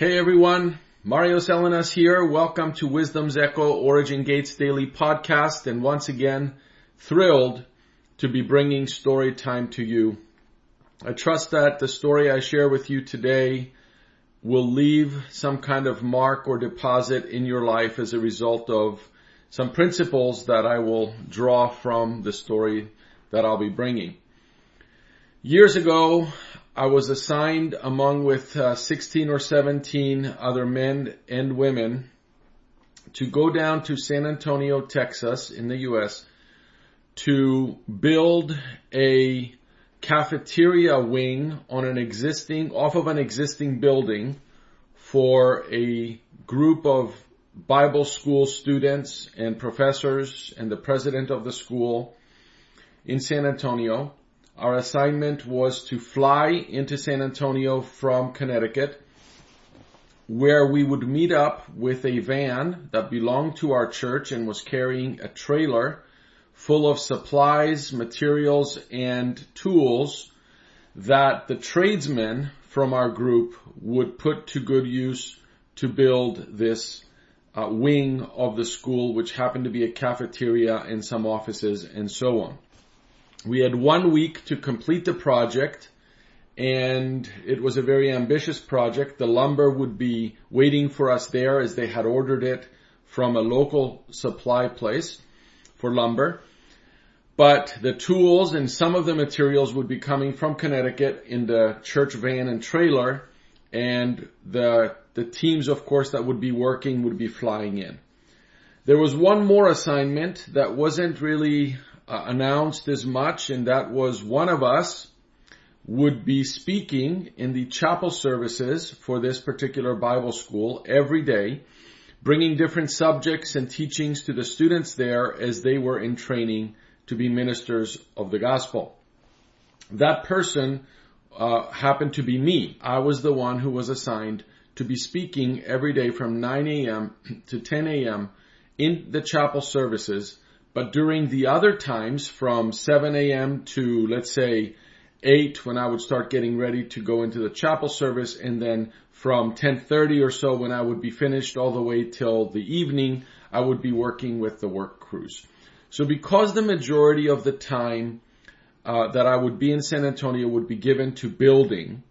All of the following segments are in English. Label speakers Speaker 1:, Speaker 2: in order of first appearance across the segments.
Speaker 1: Hey everyone, Mario Salinas here. Welcome to Wisdom's Echo Origin Gates Daily Podcast and once again, thrilled to be bringing story time to you. I trust that the story I share with you today will leave some kind of mark or deposit in your life as a result of some principles that I will draw from the story that I'll be bringing. Years ago, I was assigned among with uh, 16 or 17 other men and women to go down to San Antonio, Texas in the U.S. to build a cafeteria wing on an existing, off of an existing building for a group of Bible school students and professors and the president of the school in San Antonio our assignment was to fly into San Antonio from Connecticut, where we would meet up with a van that belonged to our church and was carrying a trailer full of supplies, materials, and tools that the tradesmen from our group would put to good use to build this uh, wing of the school, which happened to be a cafeteria and some offices and so on we had one week to complete the project and it was a very ambitious project. The lumber would be waiting for us there as they had ordered it from a local supply place for lumber. But the tools and some of the materials would be coming from Connecticut in the church van and trailer and the, the teams of course that would be working would be flying in. There was one more assignment that wasn't really uh, announced as much, and that was one of us would be speaking in the chapel services for this particular Bible school every day, bringing different subjects and teachings to the students there as they were in training to be ministers of the gospel. That person uh, happened to be me. I was the one who was assigned to be speaking every day from 9 a.m. to 10 a.m. in the chapel services but during the other times from 7 a.m. to let's say 8 when I would start getting ready to go into the chapel service and then from 10:30 or so when I would be finished all the way till the evening I would be working with the work crews. So because the majority of the time uh, that I would be in San Antonio would be given to building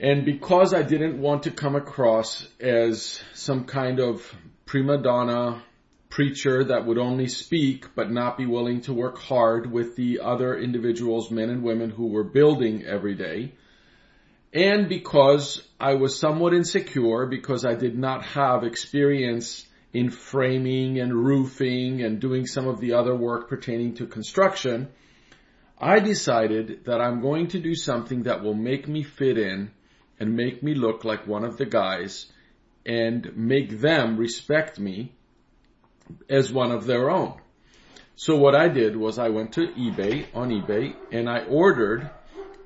Speaker 1: and because I didn't want to come across as some kind of prima donna preacher that would only speak but not be willing to work hard with the other individuals, men and women who were building every day. And because I was somewhat insecure because I did not have experience in framing and roofing and doing some of the other work pertaining to construction, I decided that I'm going to do something that will make me fit in and make me look like one of the guys and make them respect me as one of their own. So what I did was I went to eBay, on eBay, and I ordered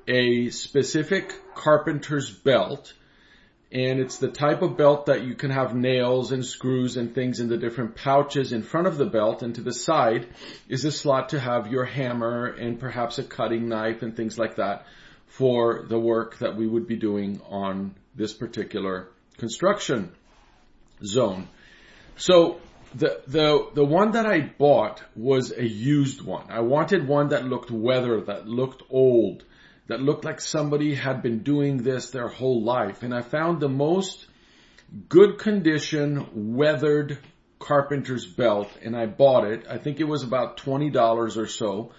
Speaker 1: a specific carpenter's belt. And it's the type of belt that you can have nails and screws and things in the different pouches in front of the belt and to the side is a slot to have your hammer and perhaps a cutting knife and things like that for the work that we would be doing on this particular construction zone. So the the the one that I bought was a used one. I wanted one that looked weathered, that looked old, that looked like somebody had been doing this their whole life. And I found the most good condition weathered carpenter's belt and I bought it. I think it was about $20 or so.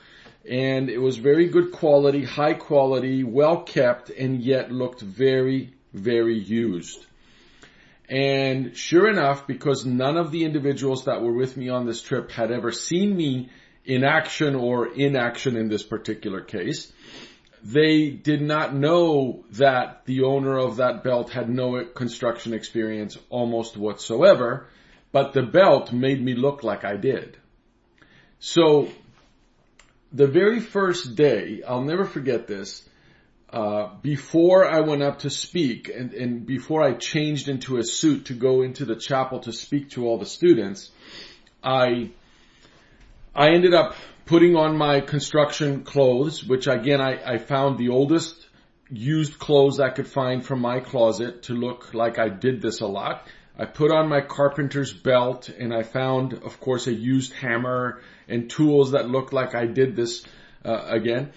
Speaker 1: And it was very good quality, high quality, well kept, and yet looked very, very used. And sure enough, because none of the individuals that were with me on this trip had ever seen me in action or inaction in this particular case, they did not know that the owner of that belt had no construction experience almost whatsoever, but the belt made me look like I did. So the very first day, I'll never forget this, uh, before I went up to speak and, and before I changed into a suit to go into the chapel to speak to all the students, I, I ended up putting on my construction clothes, which again I, I found the oldest used clothes I could find from my closet to look like I did this a lot. I put on my carpenter's belt and I found, of course, a used hammer and tools that looked like I did this uh, again.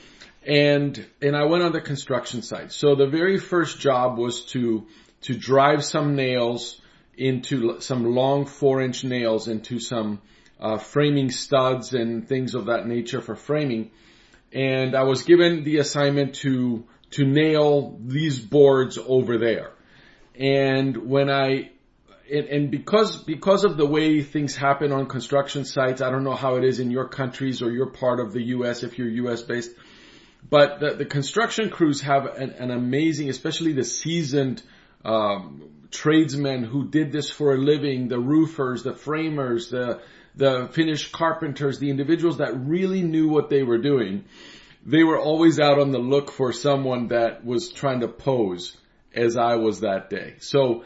Speaker 1: And, and I went on the construction site. So the very first job was to, to drive some nails into some long four inch nails into some, uh, framing studs and things of that nature for framing. And I was given the assignment to, to nail these boards over there. And when I and, and, because because of the way things happen on construction sites, I don't know how it is in your countries or your part of the U.S. if you're U.S. based, but the, the construction crews have an, an, amazing, especially the seasoned um, tradesmen who did this for a living, the roofers, the framers, the the finished carpenters, the individuals that really knew what they were doing. They were always out on the look for someone that was trying to pose as I was that day. So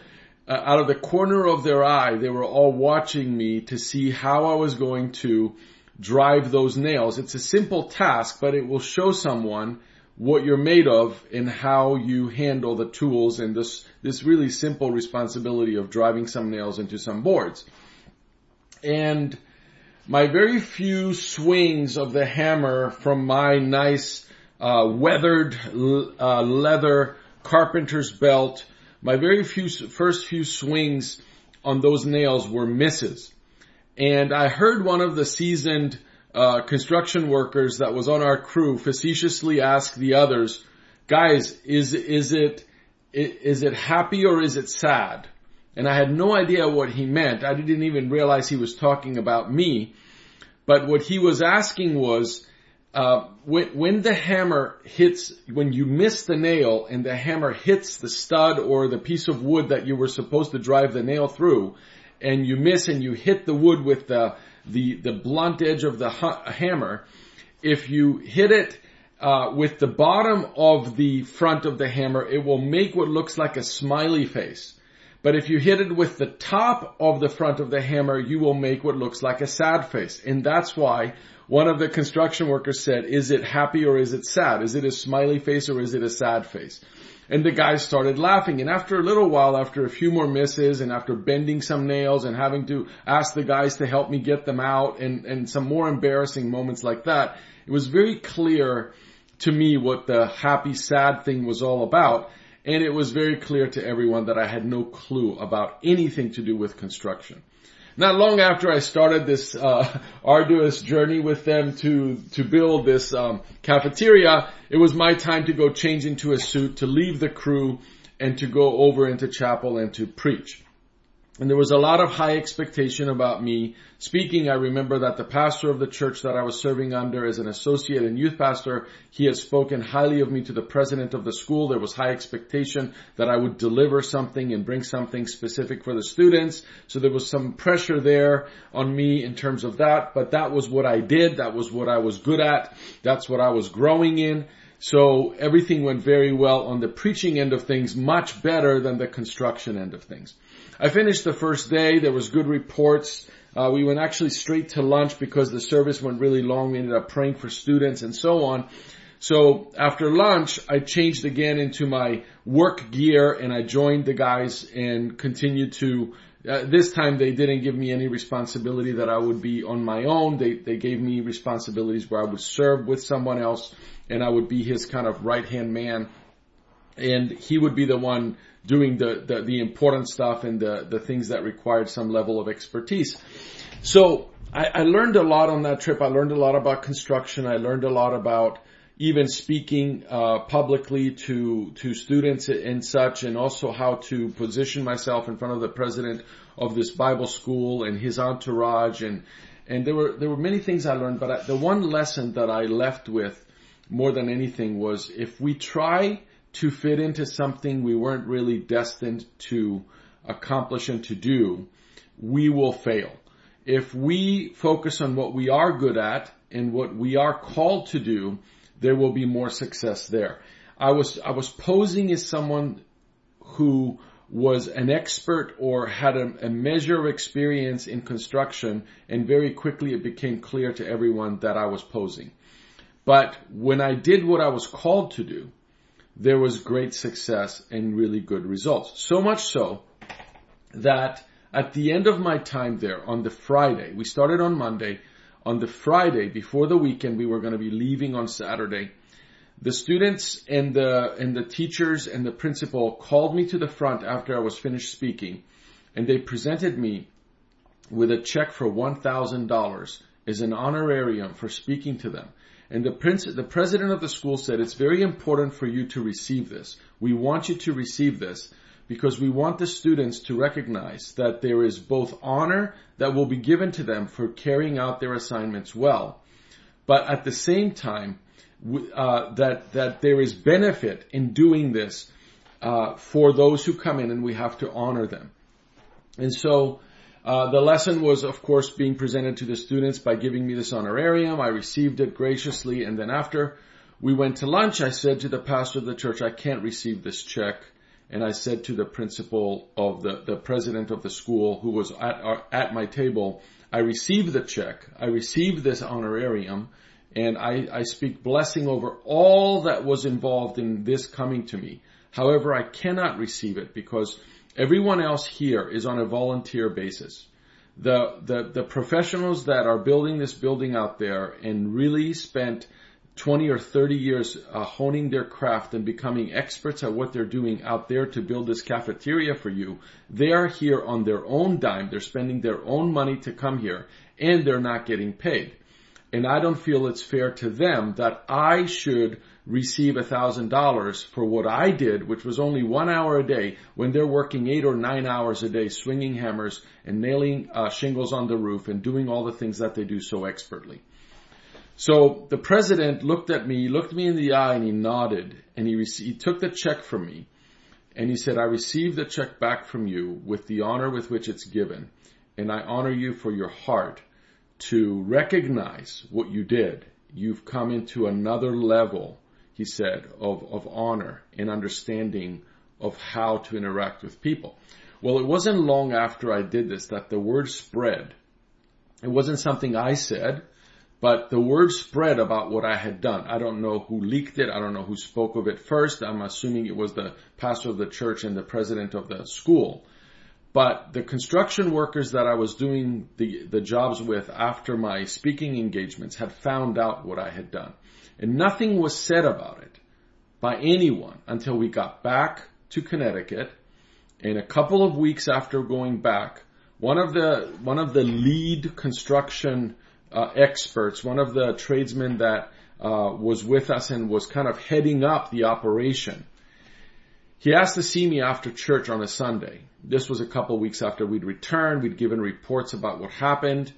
Speaker 1: uh, out of the corner of their eye, they were all watching me to see how I was going to drive those nails. It's a simple task, but it will show someone what you're made of and how you handle the tools and this, this really simple responsibility of driving some nails into some boards. And my very few swings of the hammer from my nice, uh, weathered, uh, leather carpenter's belt my very few, first few swings on those nails were misses. And I heard one of the seasoned uh, construction workers that was on our crew facetiously ask the others, guys, is, is it, is it happy or is it sad? And I had no idea what he meant. I didn't even realize he was talking about me. But what he was asking was, uh, when, when the hammer hits, when you miss the nail and the hammer hits the stud or the piece of wood that you were supposed to drive the nail through, and you miss and you hit the wood with the, the, the blunt edge of the ha- hammer, if you hit it uh, with the bottom of the front of the hammer, it will make what looks like a smiley face. But if you hit it with the top of the front of the hammer, you will make what looks like a sad face. And that's why one of the construction workers said, is it happy or is it sad? Is it a smiley face or is it a sad face? And the guys started laughing. And after a little while, after a few more misses and after bending some nails and having to ask the guys to help me get them out and, and some more embarrassing moments like that, it was very clear to me what the happy sad thing was all about. And it was very clear to everyone that I had no clue about anything to do with construction. Not long after I started this uh, arduous journey with them to to build this um, cafeteria, it was my time to go change into a suit, to leave the crew, and to go over into chapel and to preach. And there was a lot of high expectation about me speaking. I remember that the pastor of the church that I was serving under as an associate and youth pastor, he had spoken highly of me to the president of the school. There was high expectation that I would deliver something and bring something specific for the students. So there was some pressure there on me in terms of that, but that was what I did. That was what I was good at. That's what I was growing in. So everything went very well on the preaching end of things, much better than the construction end of things. I finished the first day. There was good reports. Uh, we went actually straight to lunch because the service went really long. We ended up praying for students and so on. So after lunch, I changed again into my work gear and I joined the guys and continued to. Uh, this time they didn't give me any responsibility that I would be on my own. They they gave me responsibilities where I would serve with someone else and I would be his kind of right hand man, and he would be the one doing the, the, the important stuff and the, the things that required some level of expertise. So I, I learned a lot on that trip. I learned a lot about construction. I learned a lot about even speaking uh, publicly to to students and such, and also how to position myself in front of the president of this Bible school and his entourage, and and there were there were many things I learned. But I, the one lesson that I left with more than anything was if we try to fit into something we weren't really destined to accomplish and to do, we will fail. If we focus on what we are good at and what we are called to do, there will be more success there. I was, I was posing as someone who was an expert or had a, a, measure of experience in construction and very quickly it became clear to everyone that I was posing. But when I did what I was called to do, there was great success and really good results. So much so that at the end of my time there on the Friday, we started on Monday, on the Friday before the weekend, we were going to be leaving on Saturday. The students and the, and the teachers and the principal called me to the front after I was finished speaking and they presented me with a check for $1,000 as an honorarium for speaking to them. And the prince, the president of the school said, it's very important for you to receive this. We want you to receive this because we want the students to recognize that there is both honor that will be given to them for carrying out their assignments well, but at the same time, uh, that that there is benefit in doing this uh, for those who come in, and we have to honor them. And so. Uh, the lesson was, of course, being presented to the students by giving me this honorarium. I received it graciously, and then after we went to lunch, I said to the pastor of the church, I can't receive this check and I said to the principal of the, the president of the school who was at, our, at my table, I received the check, I received this honorarium, and I, I speak blessing over all that was involved in this coming to me. However, I cannot receive it because everyone else here is on a volunteer basis. The, the, the professionals that are building this building out there and really spent 20 or 30 years uh, honing their craft and becoming experts at what they're doing out there to build this cafeteria for you. They are here on their own dime. They're spending their own money to come here and they're not getting paid. And I don't feel it's fair to them that I should receive a thousand dollars for what I did, which was only one hour a day when they're working eight or nine hours a day swinging hammers and nailing uh, shingles on the roof and doing all the things that they do so expertly. So the president looked at me, looked me in the eye, and he nodded, and he, he took the check from me, and he said, "I received the check back from you with the honor with which it's given, and I honor you for your heart to recognize what you did. You've come into another level." He said, of, of honor and understanding of how to interact with people. Well, it wasn't long after I did this that the word spread. It wasn't something I said. But the word spread about what I had done. I don't know who leaked it. I don't know who spoke of it first. I'm assuming it was the pastor of the church and the president of the school. But the construction workers that I was doing the, the jobs with after my speaking engagements had found out what I had done. And nothing was said about it by anyone until we got back to Connecticut. And a couple of weeks after going back, one of the, one of the lead construction uh, experts, one of the tradesmen that uh, was with us and was kind of heading up the operation. He asked to see me after church on a Sunday. This was a couple weeks after we'd returned. We'd given reports about what happened.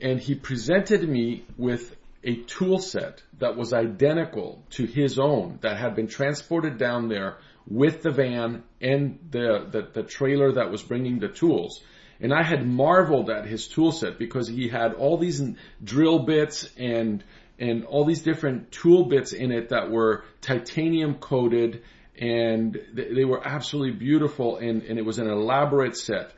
Speaker 1: And he presented me with a tool set that was identical to his own that had been transported down there with the van and the, the, the trailer that was bringing the tools. And I had marveled at his tool set because he had all these drill bits and and all these different tool bits in it that were titanium coated and they were absolutely beautiful and, and it was an elaborate set.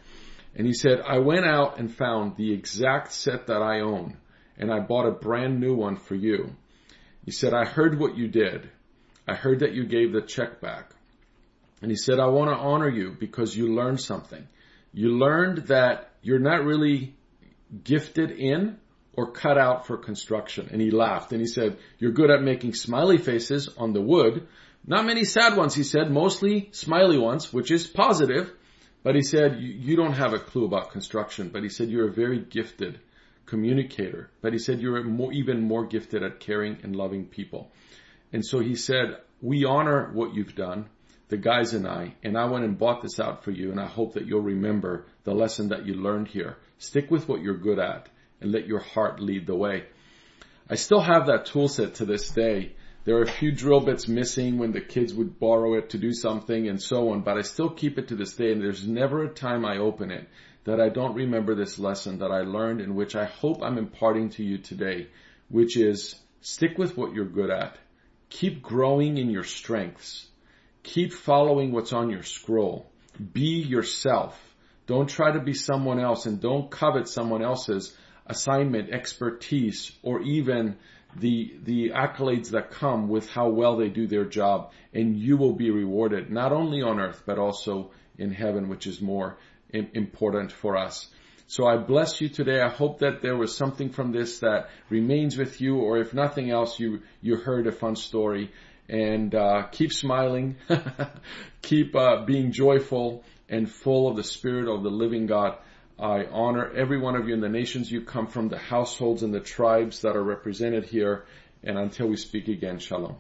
Speaker 1: And he said, I went out and found the exact set that I own and I bought a brand new one for you. He said, I heard what you did. I heard that you gave the check back. And he said, I want to honor you because you learned something you learned that you're not really gifted in or cut out for construction. And he laughed and he said, you're good at making smiley faces on the wood. Not many sad ones, he said, mostly smiley ones, which is positive. But he said, you don't have a clue about construction. But he said, you're a very gifted communicator. But he said, you're more, even more gifted at caring and loving people. And so he said, we honor what you've done the guys and I, and I went and bought this out for you, and I hope that you'll remember the lesson that you learned here. Stick with what you're good at, and let your heart lead the way. I still have that tool set to this day. There are a few drill bits missing when the kids would borrow it to do something and so on, but I still keep it to this day, and there's never a time I open it that I don't remember this lesson that I learned and which I hope I'm imparting to you today, which is stick with what you're good at. Keep growing in your strengths Keep following what's on your scroll. Be yourself. Don't try to be someone else and don't covet someone else's assignment, expertise, or even the, the accolades that come with how well they do their job and you will be rewarded not only on earth but also in heaven, which is more important for us. So I bless you today. I hope that there was something from this that remains with you, or if nothing else, you, you heard a fun story. And uh, keep smiling, keep uh, being joyful and full of the Spirit of the living God. I honor every one of you in the nations you come from, the households and the tribes that are represented here. And until we speak again, shalom.